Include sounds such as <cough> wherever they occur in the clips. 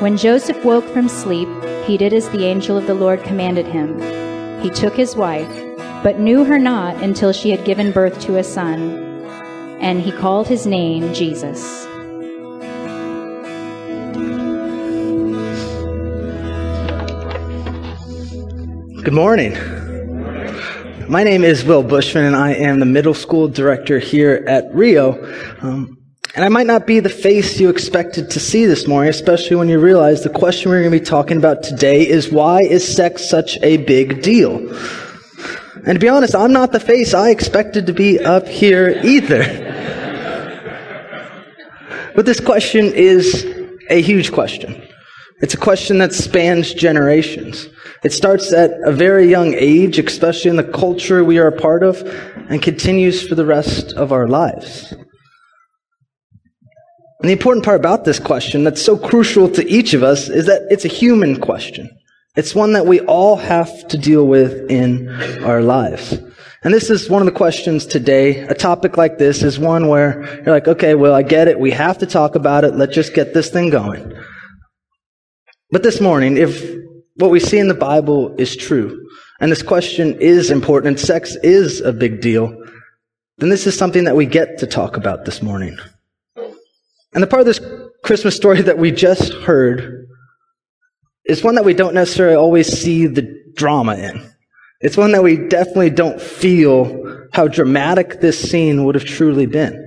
When Joseph woke from sleep, he did as the angel of the Lord commanded him. He took his wife, but knew her not until she had given birth to a son, and he called his name Jesus. Good morning. My name is Will Bushman, and I am the middle school director here at Rio. Um, and I might not be the face you expected to see this morning, especially when you realize the question we're going to be talking about today is why is sex such a big deal? And to be honest, I'm not the face I expected to be up here either. but this question is a huge question. It's a question that spans generations. It starts at a very young age, especially in the culture we are a part of, and continues for the rest of our lives. And the important part about this question that's so crucial to each of us is that it's a human question. It's one that we all have to deal with in our lives. And this is one of the questions today. A topic like this is one where you're like, okay, well, I get it. We have to talk about it. Let's just get this thing going. But this morning, if what we see in the Bible is true, and this question is important, and sex is a big deal, then this is something that we get to talk about this morning. And the part of this Christmas story that we just heard is one that we don't necessarily always see the drama in. It's one that we definitely don't feel how dramatic this scene would have truly been.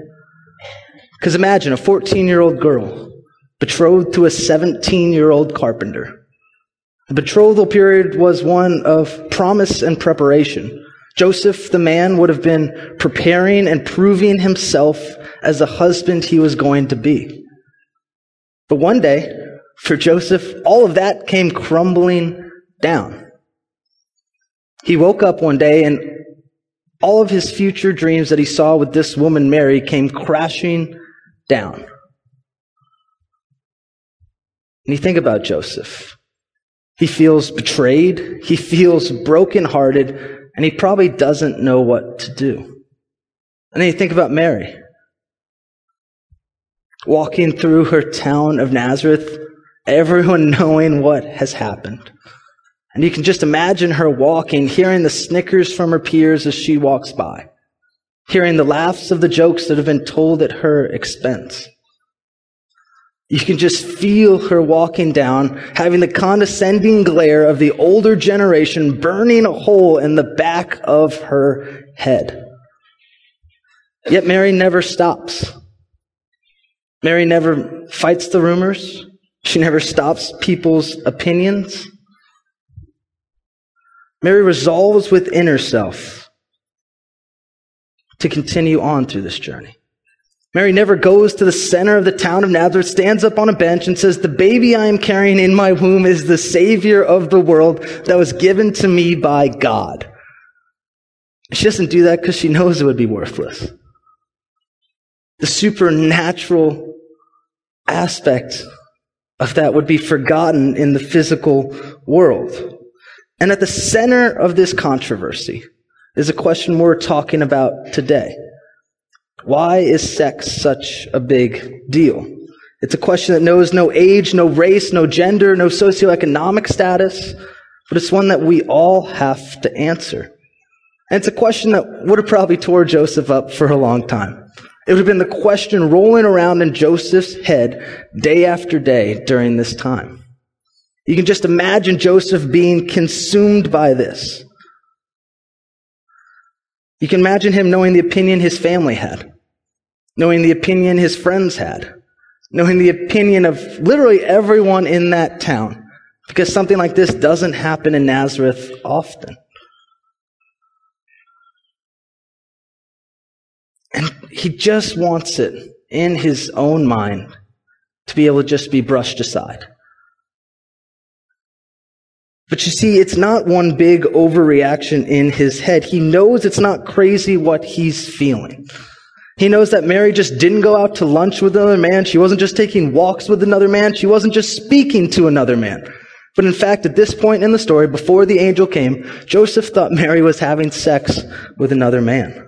Because imagine a 14 year old girl betrothed to a 17 year old carpenter. The betrothal period was one of promise and preparation. Joseph, the man, would have been preparing and proving himself as the husband he was going to be. But one day, for Joseph, all of that came crumbling down. He woke up one day and all of his future dreams that he saw with this woman, Mary, came crashing down. And you think about Joseph. He feels betrayed. He feels brokenhearted and he probably doesn't know what to do. And then you think about Mary. Walking through her town of Nazareth, everyone <laughs> knowing what has happened. And you can just imagine her walking, hearing the snickers from her peers as she walks by, hearing the laughs of the jokes that have been told at her expense. You can just feel her walking down, having the condescending glare of the older generation burning a hole in the back of her head. Yet Mary never stops. Mary never fights the rumors. She never stops people's opinions. Mary resolves within herself to continue on through this journey. Mary never goes to the center of the town of Nazareth, stands up on a bench and says, the baby I am carrying in my womb is the savior of the world that was given to me by God. She doesn't do that because she knows it would be worthless. The supernatural aspect of that would be forgotten in the physical world. And at the center of this controversy is a question we're talking about today. Why is sex such a big deal? It's a question that knows no age, no race, no gender, no socioeconomic status, but it's one that we all have to answer. And it's a question that would have probably tore Joseph up for a long time. It would have been the question rolling around in Joseph's head day after day during this time. You can just imagine Joseph being consumed by this. You can imagine him knowing the opinion his family had, knowing the opinion his friends had, knowing the opinion of literally everyone in that town, because something like this doesn't happen in Nazareth often. And he just wants it in his own mind to be able to just be brushed aside. But you see, it's not one big overreaction in his head. He knows it's not crazy what he's feeling. He knows that Mary just didn't go out to lunch with another man. She wasn't just taking walks with another man. She wasn't just speaking to another man. But in fact, at this point in the story, before the angel came, Joseph thought Mary was having sex with another man.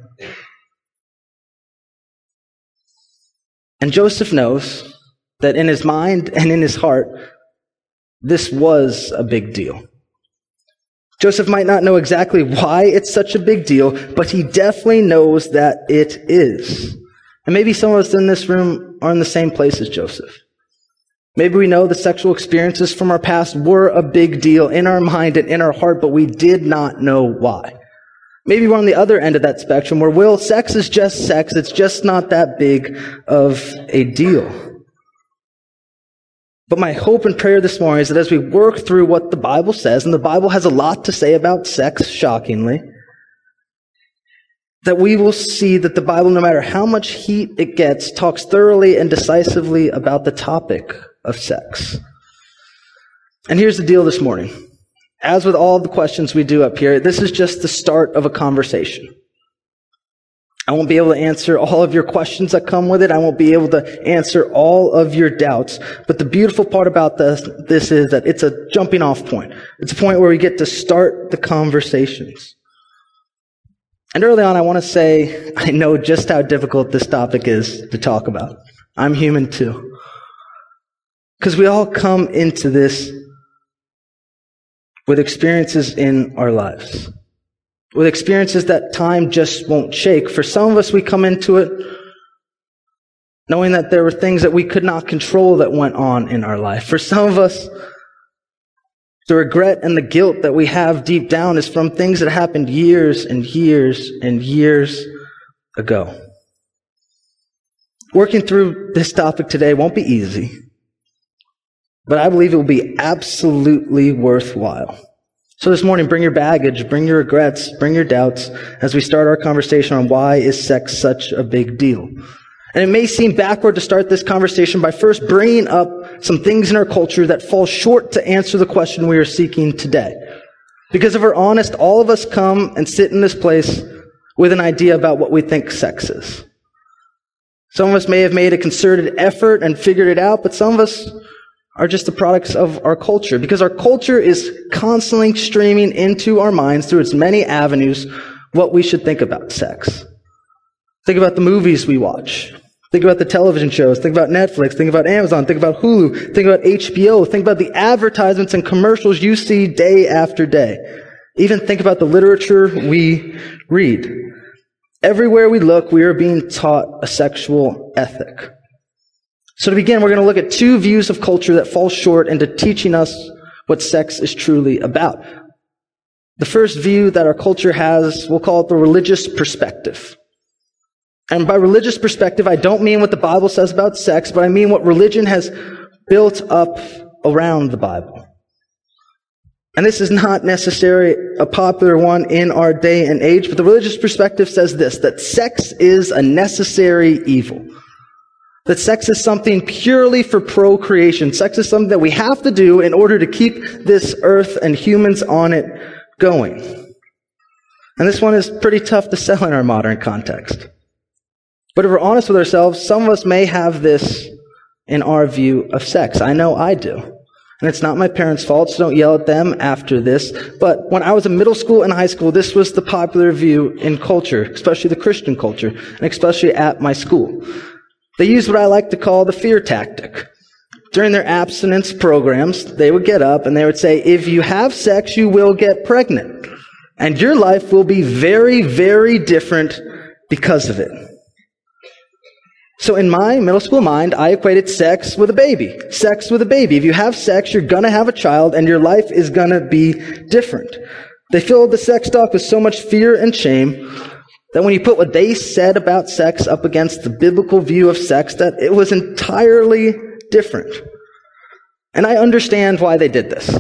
And Joseph knows that in his mind and in his heart, this was a big deal. Joseph might not know exactly why it's such a big deal, but he definitely knows that it is. And maybe some of us in this room are in the same place as Joseph. Maybe we know the sexual experiences from our past were a big deal in our mind and in our heart, but we did not know why. Maybe we're on the other end of that spectrum where, will, sex is just sex. It's just not that big of a deal. But my hope and prayer this morning is that as we work through what the Bible says, and the Bible has a lot to say about sex, shockingly, that we will see that the Bible, no matter how much heat it gets, talks thoroughly and decisively about the topic of sex. And here's the deal this morning. As with all the questions we do up here, this is just the start of a conversation. I won't be able to answer all of your questions that come with it. I won't be able to answer all of your doubts. But the beautiful part about this, this is that it's a jumping off point. It's a point where we get to start the conversations. And early on, I want to say, I know just how difficult this topic is to talk about. I'm human too. Because we all come into this with experiences in our lives with experiences that time just won't shake. For some of us, we come into it knowing that there were things that we could not control that went on in our life. For some of us, the regret and the guilt that we have deep down is from things that happened years and years and years ago. Working through this topic today won't be easy, but I believe it will be absolutely worthwhile. So this morning, bring your baggage, bring your regrets, bring your doubts as we start our conversation on why is sex such a big deal. And it may seem backward to start this conversation by first bringing up some things in our culture that fall short to answer the question we are seeking today. Because if we're honest, all of us come and sit in this place with an idea about what we think sex is. Some of us may have made a concerted effort and figured it out, but some of us are just the products of our culture because our culture is constantly streaming into our minds through its many avenues what we should think about sex. Think about the movies we watch. Think about the television shows. Think about Netflix. Think about Amazon. Think about Hulu. Think about HBO. Think about the advertisements and commercials you see day after day. Even think about the literature we read. Everywhere we look, we are being taught a sexual ethic. So to begin, we're going to look at two views of culture that fall short into teaching us what sex is truly about. The first view that our culture has, we'll call it the religious perspective. And by religious perspective, I don't mean what the Bible says about sex, but I mean what religion has built up around the Bible. And this is not necessarily a popular one in our day and age, but the religious perspective says this, that sex is a necessary evil. That sex is something purely for procreation. Sex is something that we have to do in order to keep this earth and humans on it going. And this one is pretty tough to sell in our modern context. But if we're honest with ourselves, some of us may have this in our view of sex. I know I do. And it's not my parents' fault, so don't yell at them after this. But when I was in middle school and high school, this was the popular view in culture, especially the Christian culture, and especially at my school. They used what I like to call the fear tactic. During their abstinence programs, they would get up and they would say, if you have sex, you will get pregnant. And your life will be very, very different because of it. So in my middle school mind, I equated sex with a baby. Sex with a baby. If you have sex, you're gonna have a child and your life is gonna be different. They filled the sex talk with so much fear and shame that when you put what they said about sex up against the biblical view of sex, that it was entirely different. And I understand why they did this.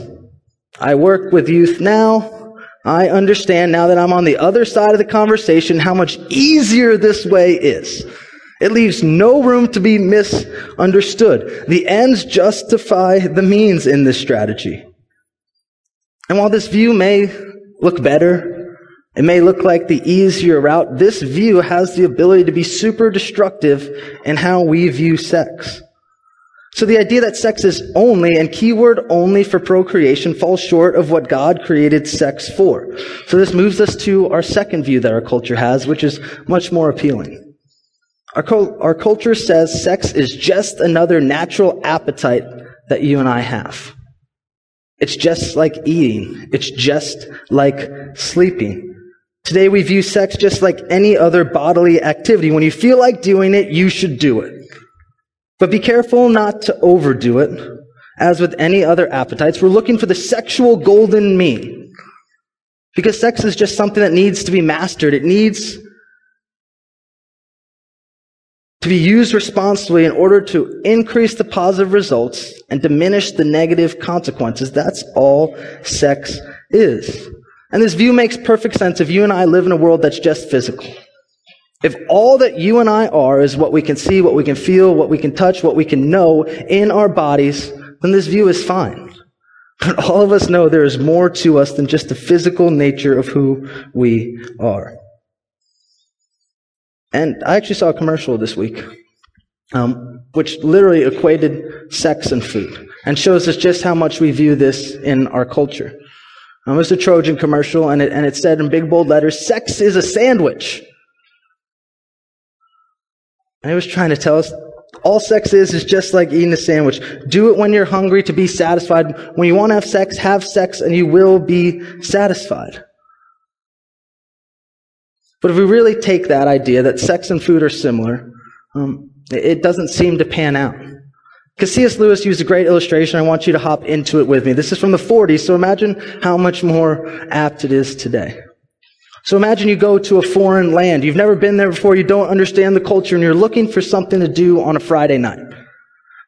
I work with youth now. I understand now that I'm on the other side of the conversation how much easier this way is. It leaves no room to be misunderstood. The ends justify the means in this strategy. And while this view may look better, it may look like the easier route, this view has the ability to be super destructive in how we view sex. So the idea that sex is only, and keyword only for procreation, falls short of what God created sex for. So this moves us to our second view that our culture has, which is much more appealing. Our, our culture says sex is just another natural appetite that you and I have. It's just like eating. It's just like sleeping. Today we view sex just like any other bodily activity. When you feel like doing it, you should do it. But be careful not to overdo it. As with any other appetites, we're looking for the sexual golden mean. Because sex is just something that needs to be mastered. It needs to be used responsibly in order to increase the positive results and diminish the negative consequences. That's all sex is. And this view makes perfect sense if you and I live in a world that's just physical. If all that you and I are is what we can see, what we can feel, what we can touch, what we can know in our bodies, then this view is fine. But all of us know there is more to us than just the physical nature of who we are. And I actually saw a commercial this week, um, which literally equated sex and food and shows us just how much we view this in our culture. It was a Trojan commercial, and it, and it said in big bold letters, sex is a sandwich. And it was trying to tell us all sex is is just like eating a sandwich. Do it when you're hungry to be satisfied. When you want to have sex, have sex and you will be satisfied. But if we really take that idea that sex and food are similar, um, it doesn't seem to pan out. Because C.S. Lewis used a great illustration. I want you to hop into it with me. This is from the 40s, so imagine how much more apt it is today. So imagine you go to a foreign land. You've never been there before. You don't understand the culture and you're looking for something to do on a Friday night.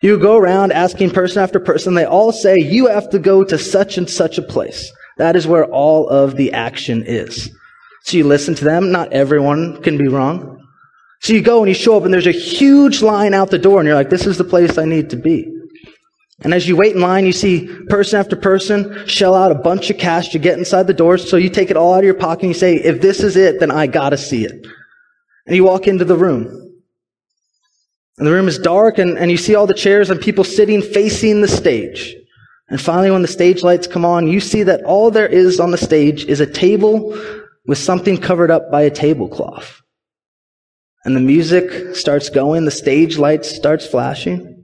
You go around asking person after person. They all say you have to go to such and such a place. That is where all of the action is. So you listen to them. Not everyone can be wrong. So you go and you show up and there's a huge line out the door and you're like, this is the place I need to be. And as you wait in line, you see person after person shell out a bunch of cash to get inside the doors. So you take it all out of your pocket and you say, if this is it, then I gotta see it. And you walk into the room. And the room is dark and, and you see all the chairs and people sitting facing the stage. And finally, when the stage lights come on, you see that all there is on the stage is a table with something covered up by a tablecloth. And the music starts going, the stage lights starts flashing.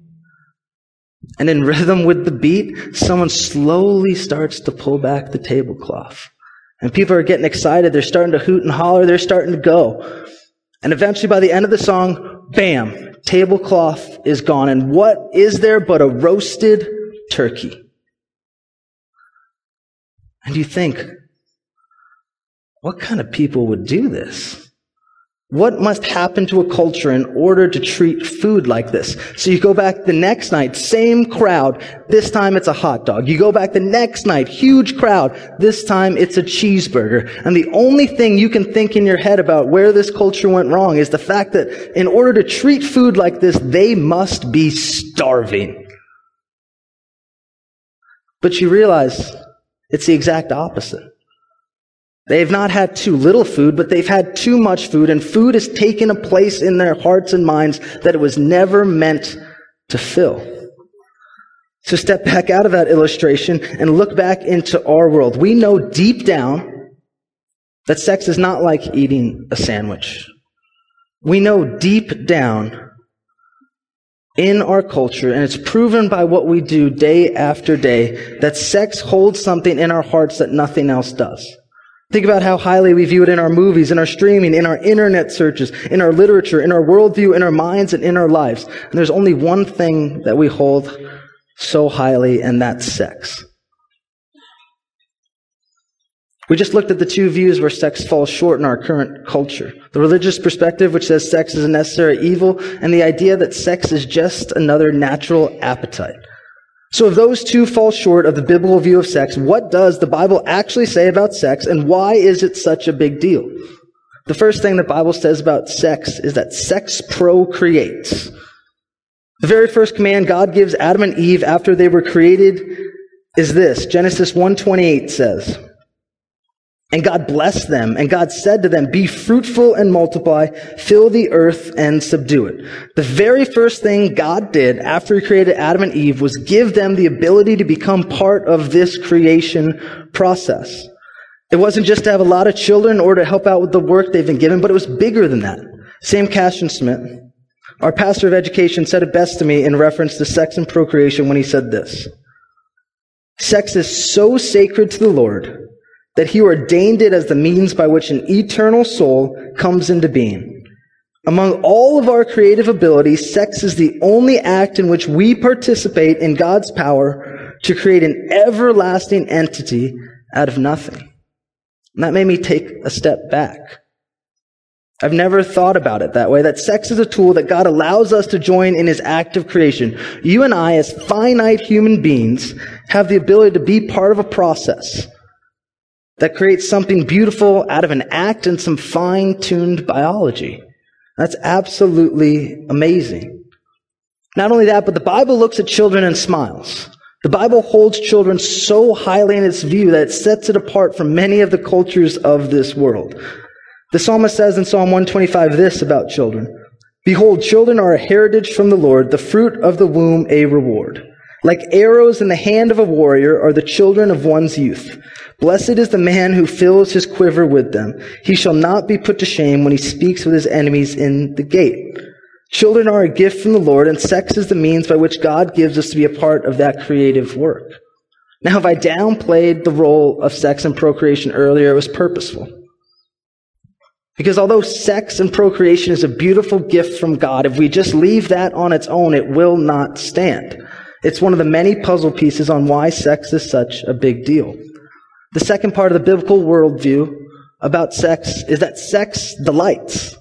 And in rhythm with the beat, someone slowly starts to pull back the tablecloth. And people are getting excited. They're starting to hoot and holler. They're starting to go. And eventually by the end of the song, bam, tablecloth is gone. And what is there but a roasted turkey? And you think, what kind of people would do this? What must happen to a culture in order to treat food like this? So you go back the next night, same crowd. This time it's a hot dog. You go back the next night, huge crowd. This time it's a cheeseburger. And the only thing you can think in your head about where this culture went wrong is the fact that in order to treat food like this, they must be starving. But you realize it's the exact opposite. They've not had too little food, but they've had too much food, and food has taken a place in their hearts and minds that it was never meant to fill. So step back out of that illustration and look back into our world. We know deep down that sex is not like eating a sandwich. We know deep down in our culture, and it's proven by what we do day after day, that sex holds something in our hearts that nothing else does. Think about how highly we view it in our movies, in our streaming, in our internet searches, in our literature, in our worldview, in our minds, and in our lives. And there's only one thing that we hold so highly, and that's sex. We just looked at the two views where sex falls short in our current culture. The religious perspective, which says sex is a necessary evil, and the idea that sex is just another natural appetite. So if those two fall short of the biblical view of sex, what does the Bible actually say about sex, and why is it such a big deal? The first thing the Bible says about sex is that sex procreates. The very first command God gives Adam and Eve after they were created is this. Genesis 1:28 says, and God blessed them, and God said to them, Be fruitful and multiply, fill the earth and subdue it. The very first thing God did after He created Adam and Eve was give them the ability to become part of this creation process. It wasn't just to have a lot of children or to help out with the work they've been given, but it was bigger than that. Sam Cassian Smith, our pastor of education, said it best to me in reference to sex and procreation when he said this. Sex is so sacred to the Lord that he ordained it as the means by which an eternal soul comes into being. Among all of our creative abilities, sex is the only act in which we participate in God's power to create an everlasting entity out of nothing. And that made me take a step back. I've never thought about it that way, that sex is a tool that God allows us to join in his act of creation. You and I, as finite human beings, have the ability to be part of a process that creates something beautiful out of an act and some fine tuned biology. That's absolutely amazing. Not only that, but the Bible looks at children and smiles. The Bible holds children so highly in its view that it sets it apart from many of the cultures of this world. The psalmist says in Psalm 125 this about children. Behold, children are a heritage from the Lord, the fruit of the womb a reward. Like arrows in the hand of a warrior are the children of one's youth. Blessed is the man who fills his quiver with them. He shall not be put to shame when he speaks with his enemies in the gate. Children are a gift from the Lord, and sex is the means by which God gives us to be a part of that creative work. Now, if I downplayed the role of sex and procreation earlier, it was purposeful. Because although sex and procreation is a beautiful gift from God, if we just leave that on its own, it will not stand. It's one of the many puzzle pieces on why sex is such a big deal. The second part of the biblical worldview about sex is that sex delights.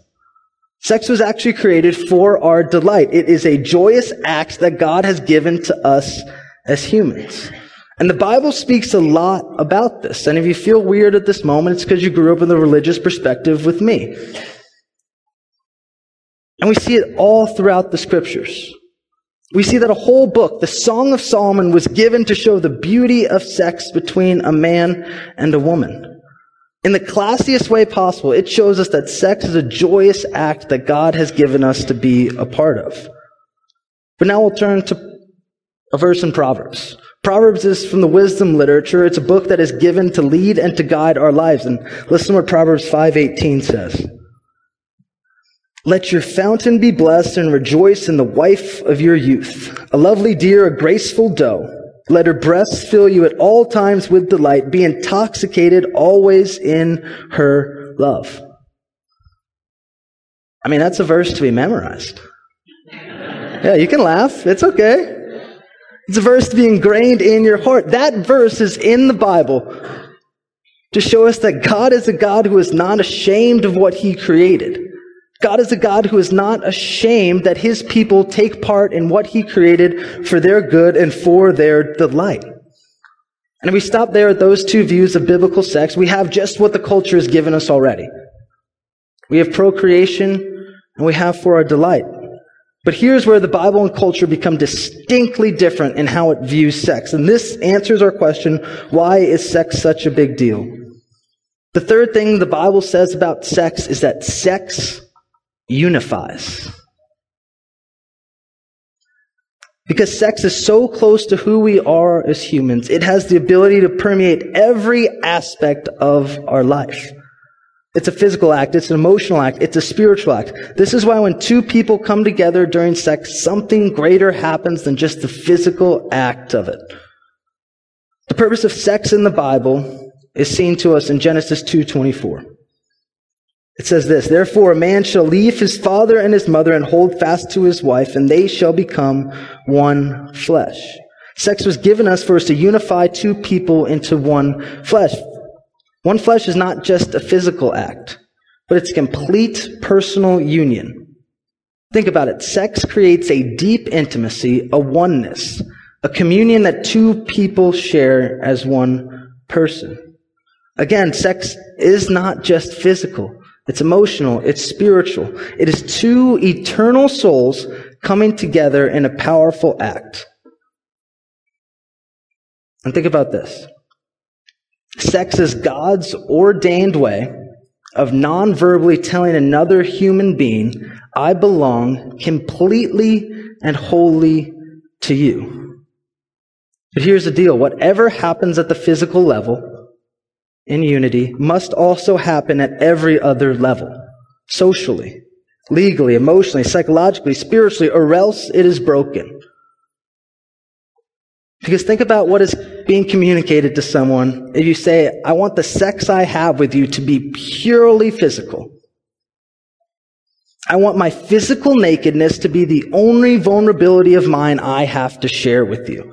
Sex was actually created for our delight. It is a joyous act that God has given to us as humans. And the Bible speaks a lot about this. And if you feel weird at this moment, it's because you grew up in the religious perspective with me. And we see it all throughout the scriptures. We see that a whole book, the Song of Solomon, was given to show the beauty of sex between a man and a woman. In the classiest way possible, it shows us that sex is a joyous act that God has given us to be a part of. But now we'll turn to a verse in Proverbs. Proverbs is from the wisdom literature. It's a book that is given to lead and to guide our lives. And listen to what Proverbs 5:18 says. Let your fountain be blessed and rejoice in the wife of your youth, a lovely deer, a graceful doe. Let her breasts fill you at all times with delight. Be intoxicated always in her love. I mean, that's a verse to be memorized. Yeah, you can laugh. It's okay. It's a verse to be ingrained in your heart. That verse is in the Bible to show us that God is a God who is not ashamed of what he created. God is a God who is not ashamed that his people take part in what he created for their good and for their delight. And if we stop there at those two views of biblical sex, we have just what the culture has given us already. We have procreation and we have for our delight. But here's where the Bible and culture become distinctly different in how it views sex. And this answers our question, why is sex such a big deal? The third thing the Bible says about sex is that sex unifies. Because sex is so close to who we are as humans, it has the ability to permeate every aspect of our life. It's a physical act, it's an emotional act, it's a spiritual act. This is why when two people come together during sex, something greater happens than just the physical act of it. The purpose of sex in the Bible is seen to us in Genesis 2:24. It says this, Therefore a man shall leave his father and his mother and hold fast to his wife, and they shall become one flesh. Sex was given us for us to unify two people into one flesh. One flesh is not just a physical act, but it's complete personal union. Think about it. Sex creates a deep intimacy, a oneness, a communion that two people share as one person. Again, sex is not just physical. It's emotional. It's spiritual. It is two eternal souls coming together in a powerful act. And think about this. Sex is God's ordained way of non-verbally telling another human being, I belong completely and wholly to you. But here's the deal. Whatever happens at the physical level, in unity must also happen at every other level socially, legally, emotionally, psychologically, spiritually, or else it is broken. Because think about what is being communicated to someone if you say, I want the sex I have with you to be purely physical. I want my physical nakedness to be the only vulnerability of mine I have to share with you.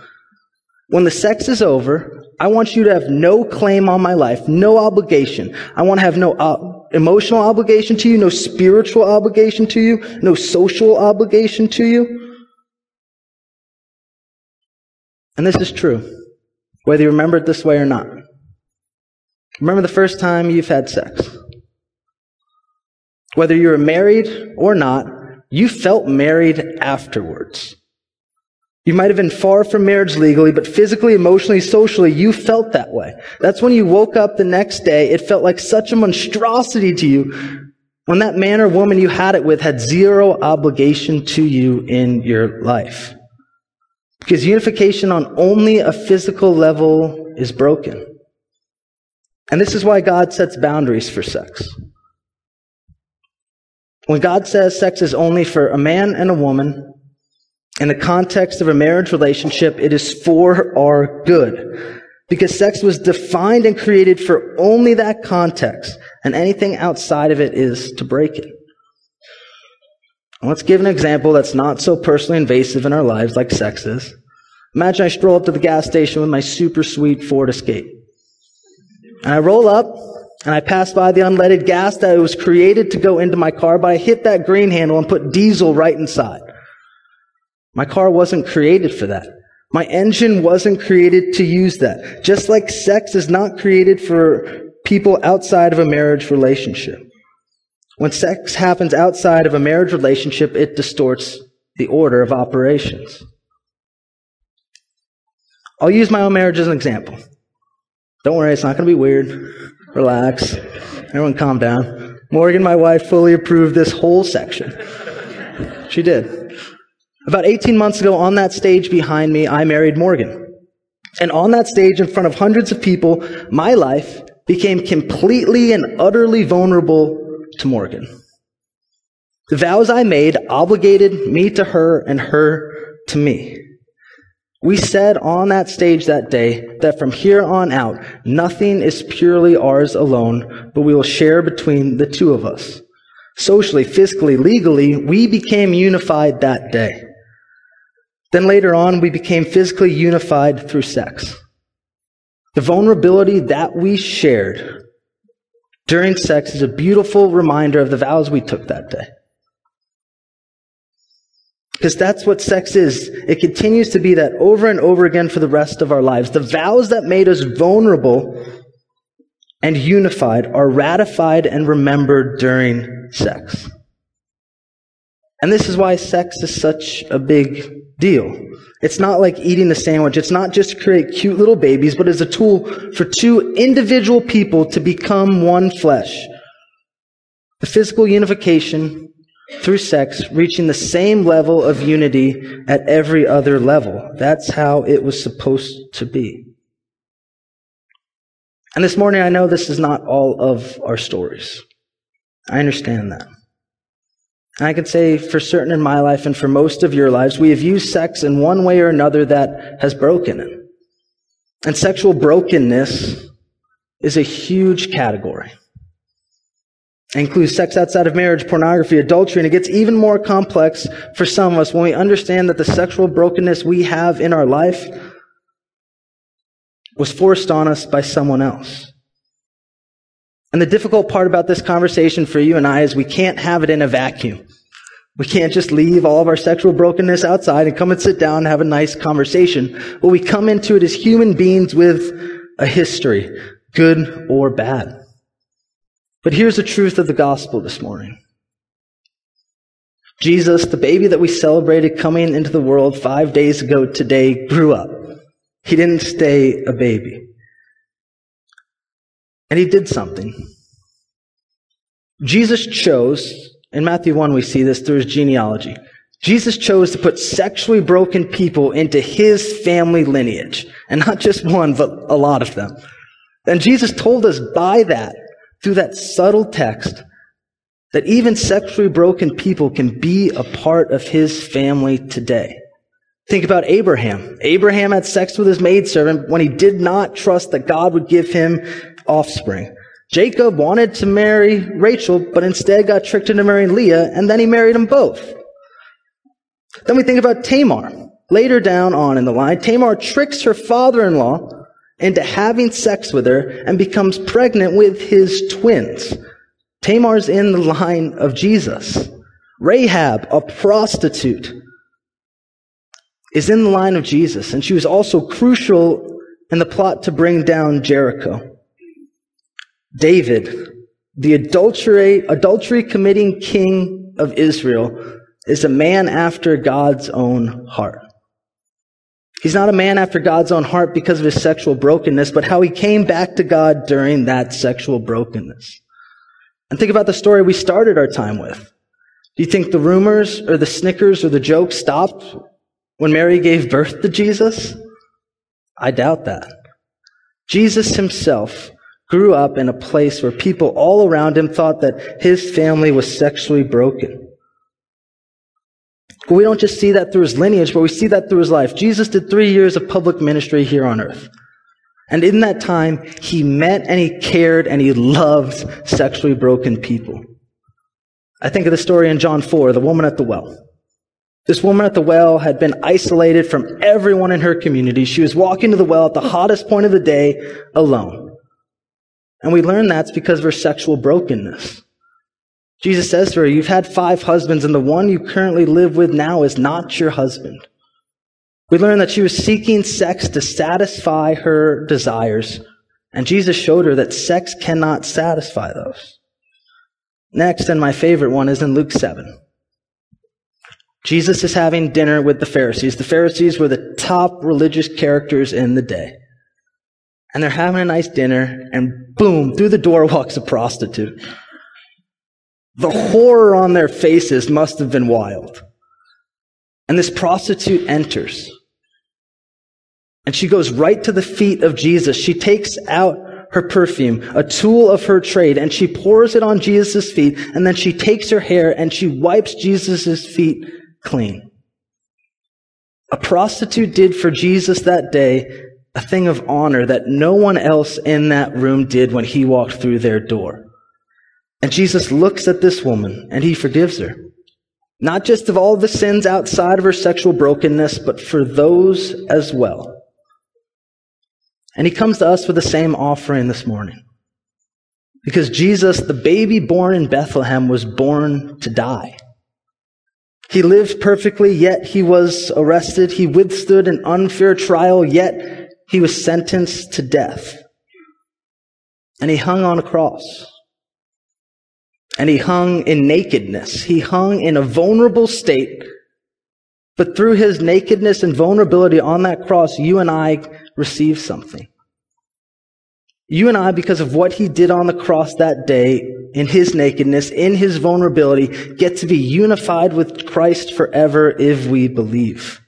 When the sex is over, I want you to have no claim on my life, no obligation. I want to have no uh, emotional obligation to you, no spiritual obligation to you, no social obligation to you. And this is true, whether you remember it this way or not. Remember the first time you've had sex. Whether you were married or not, you felt married afterwards. You might have been far from marriage legally, but physically, emotionally, socially, you felt that way. That's when you woke up the next day. It felt like such a monstrosity to you when that man or woman you had it with had zero obligation to you in your life. Because unification on only a physical level is broken. And this is why God sets boundaries for sex. When God says sex is only for a man and a woman, in the context of a marriage relationship, it is for our good. Because sex was defined and created for only that context, and anything outside of it is to break it. Let's give an example that's not so personally invasive in our lives like sex is. Imagine I stroll up to the gas station with my super sweet Ford Escape. And I roll up, and I pass by the unleaded gas that was created to go into my car, but I hit that green handle and put diesel right inside. My car wasn't created for that. My engine wasn't created to use that. Just like sex is not created for people outside of a marriage relationship. When sex happens outside of a marriage relationship, it distorts the order of operations. I'll use my own marriage as an example. Don't worry, it's not going to be weird. Relax. Everyone calm down. Morgan, my wife, fully approved this whole section. She did. About 18 months ago, on that stage behind me, I married Morgan. And on that stage, in front of hundreds of people, my life became completely and utterly vulnerable to Morgan. The vows I made obligated me to her and her to me. We said on that stage that day that from here on out, nothing is purely ours alone, but we will share between the two of us. Socially, fiscally, legally, we became unified that day. Then later on, we became physically unified through sex. The vulnerability that we shared during sex is a beautiful reminder of the vows we took that day. Because that's what sex is. It continues to be that over and over again for the rest of our lives. The vows that made us vulnerable and unified are ratified and remembered during sex. And this is why sex is such a big deal. It's not like eating a sandwich. It's not just to create cute little babies, but as a tool for two individual people to become one flesh. The physical unification through sex reaching the same level of unity at every other level. That's how it was supposed to be. And this morning, I know this is not all of our stories. I understand that. I can say for certain in my life and for most of your lives, we have used sex in one way or another that has broken it. And sexual brokenness is a huge category. It includes sex outside of marriage, pornography, adultery, and it gets even more complex for some of us when we understand that the sexual brokenness we have in our life was forced on us by someone else. And the difficult part about this conversation for you and I is we can't have it in a vacuum. We can't just leave all of our sexual brokenness outside and come and sit down and have a nice conversation. But we come into it as human beings with a history, good or bad. But here's the truth of the gospel this morning. Jesus, the baby that we celebrated coming into the world five days ago today, grew up. He didn't stay a baby. And he did something. Jesus chose, in Matthew 1 we see this through his genealogy. Jesus chose to put sexually broken people into his family lineage. And not just one, but a lot of them. And Jesus told us by that, through that subtle text, that even sexually broken people can be a part of his family today. Think about Abraham. Abraham had sex with his maidservant when he did not trust that God would give him offspring. Jacob wanted to marry Rachel, but instead got tricked into marrying Leah, and then he married them both. Then we think about Tamar. Later down on in the line, Tamar tricks her father-in-law into having sex with her and becomes pregnant with his twins. Tamar's in the line of Jesus. Rahab, a prostitute, is in the line of Jesus, and she was also crucial in the plot to bring down Jericho. David, the adultery, adultery committing king of Israel, is a man after God's own heart. He's not a man after God's own heart because of his sexual brokenness, but how he came back to God during that sexual brokenness. And think about the story we started our time with. Do you think the rumors or the snickers or the jokes stopped when Mary gave birth to Jesus? I doubt that. Jesus himself grew up in a place where people all around him thought that his family was sexually broken. But we don't just see that through his lineage, but we see that through his life. Jesus did three years of public ministry here on earth. And in that time, he met and he cared and he loved sexually broken people. I think of the story in John 4, the woman at the well. This woman at the well had been isolated from everyone in her community. She was walking to the well at the hottest point of the day alone. And we learn that's because of her sexual brokenness. Jesus says to her, You've had five husbands, and the one you currently live with now is not your husband. We learn that she was seeking sex to satisfy her desires, and Jesus showed her that sex cannot satisfy those. Next, and my favorite one, is in Luke 7. Jesus is having dinner with the Pharisees. The Pharisees were the top religious characters in the day and they're having a nice dinner, and boom, through the door walks a prostitute. The horror on their faces must have been wild. And this prostitute enters. And she goes right to the feet of Jesus. She takes out her perfume, a tool of her trade, and she pours it on Jesus' feet, and then she takes her hair and she wipes Jesus' feet clean. A prostitute did for Jesus that day a thing of honor that no one else in that room did when he walked through their door. And Jesus looks at this woman and he forgives her. Not just of all the sins outside of her sexual brokenness, but for those as well. And he comes to us with the same offering this morning. Because Jesus, the baby born in Bethlehem, was born to die. He lived perfectly, yet he was arrested. He withstood an unfair trial, yet he was sentenced to death. And he hung on a cross. And he hung in nakedness. He hung in a vulnerable state. But through his nakedness and vulnerability on that cross, you and I receive something. You and I, because of what he did on the cross that day, in his nakedness, in his vulnerability, get to be unified with Christ forever if we believe.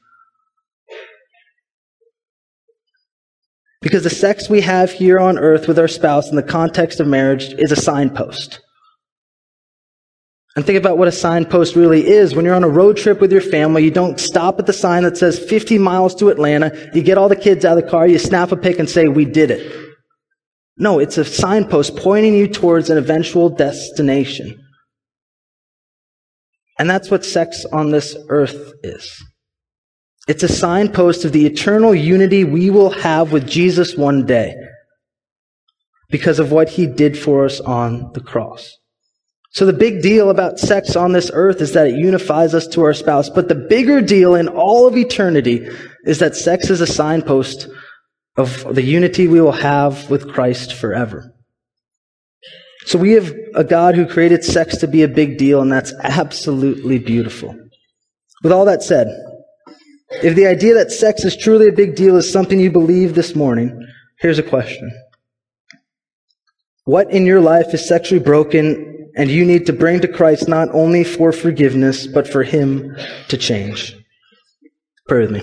Because the sex we have here on earth with our spouse in the context of marriage is a signpost. And think about what a signpost really is. When you're on a road trip with your family, you don't stop at the sign that says 50 miles to Atlanta. You get all the kids out of the car, you snap a pic and say, we did it. No, it's a signpost pointing you towards an eventual destination. And that's what sex on this earth is. It's a signpost of the eternal unity we will have with Jesus one day because of what he did for us on the cross. So the big deal about sex on this earth is that it unifies us to our spouse. But the bigger deal in all of eternity is that sex is a signpost of the unity we will have with Christ forever. So we have a God who created sex to be a big deal, and that's absolutely beautiful. With all that said, if the idea that sex is truly a big deal is something you believe this morning, here's a question. What in your life is sexually broken and you need to bring to Christ not only for forgiveness, but for Him to change. Pray with me.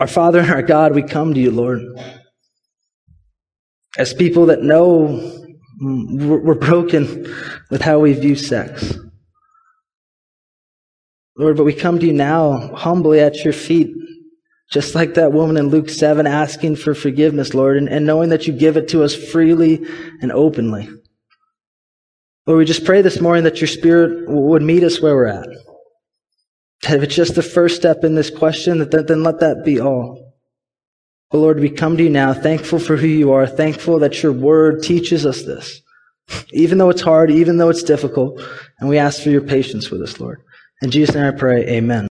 Our Father and our God, we come to you, Lord. As people that know Mm, we're broken with how we view sex. Lord, but we come to you now humbly at your feet just like that woman in Luke 7 asking for forgiveness, Lord, and, and knowing that you give it to us freely and openly. Lord, we just pray this morning that your Spirit would meet us where we're at. That if it's just the first step in this question, that then let that be all. But Lord, we come to you now thankful for who you are, thankful that your word teaches us this. Even though it's hard, even though it's difficult, and we ask for your patience with us, Lord. In Jesus' name I pray, amen.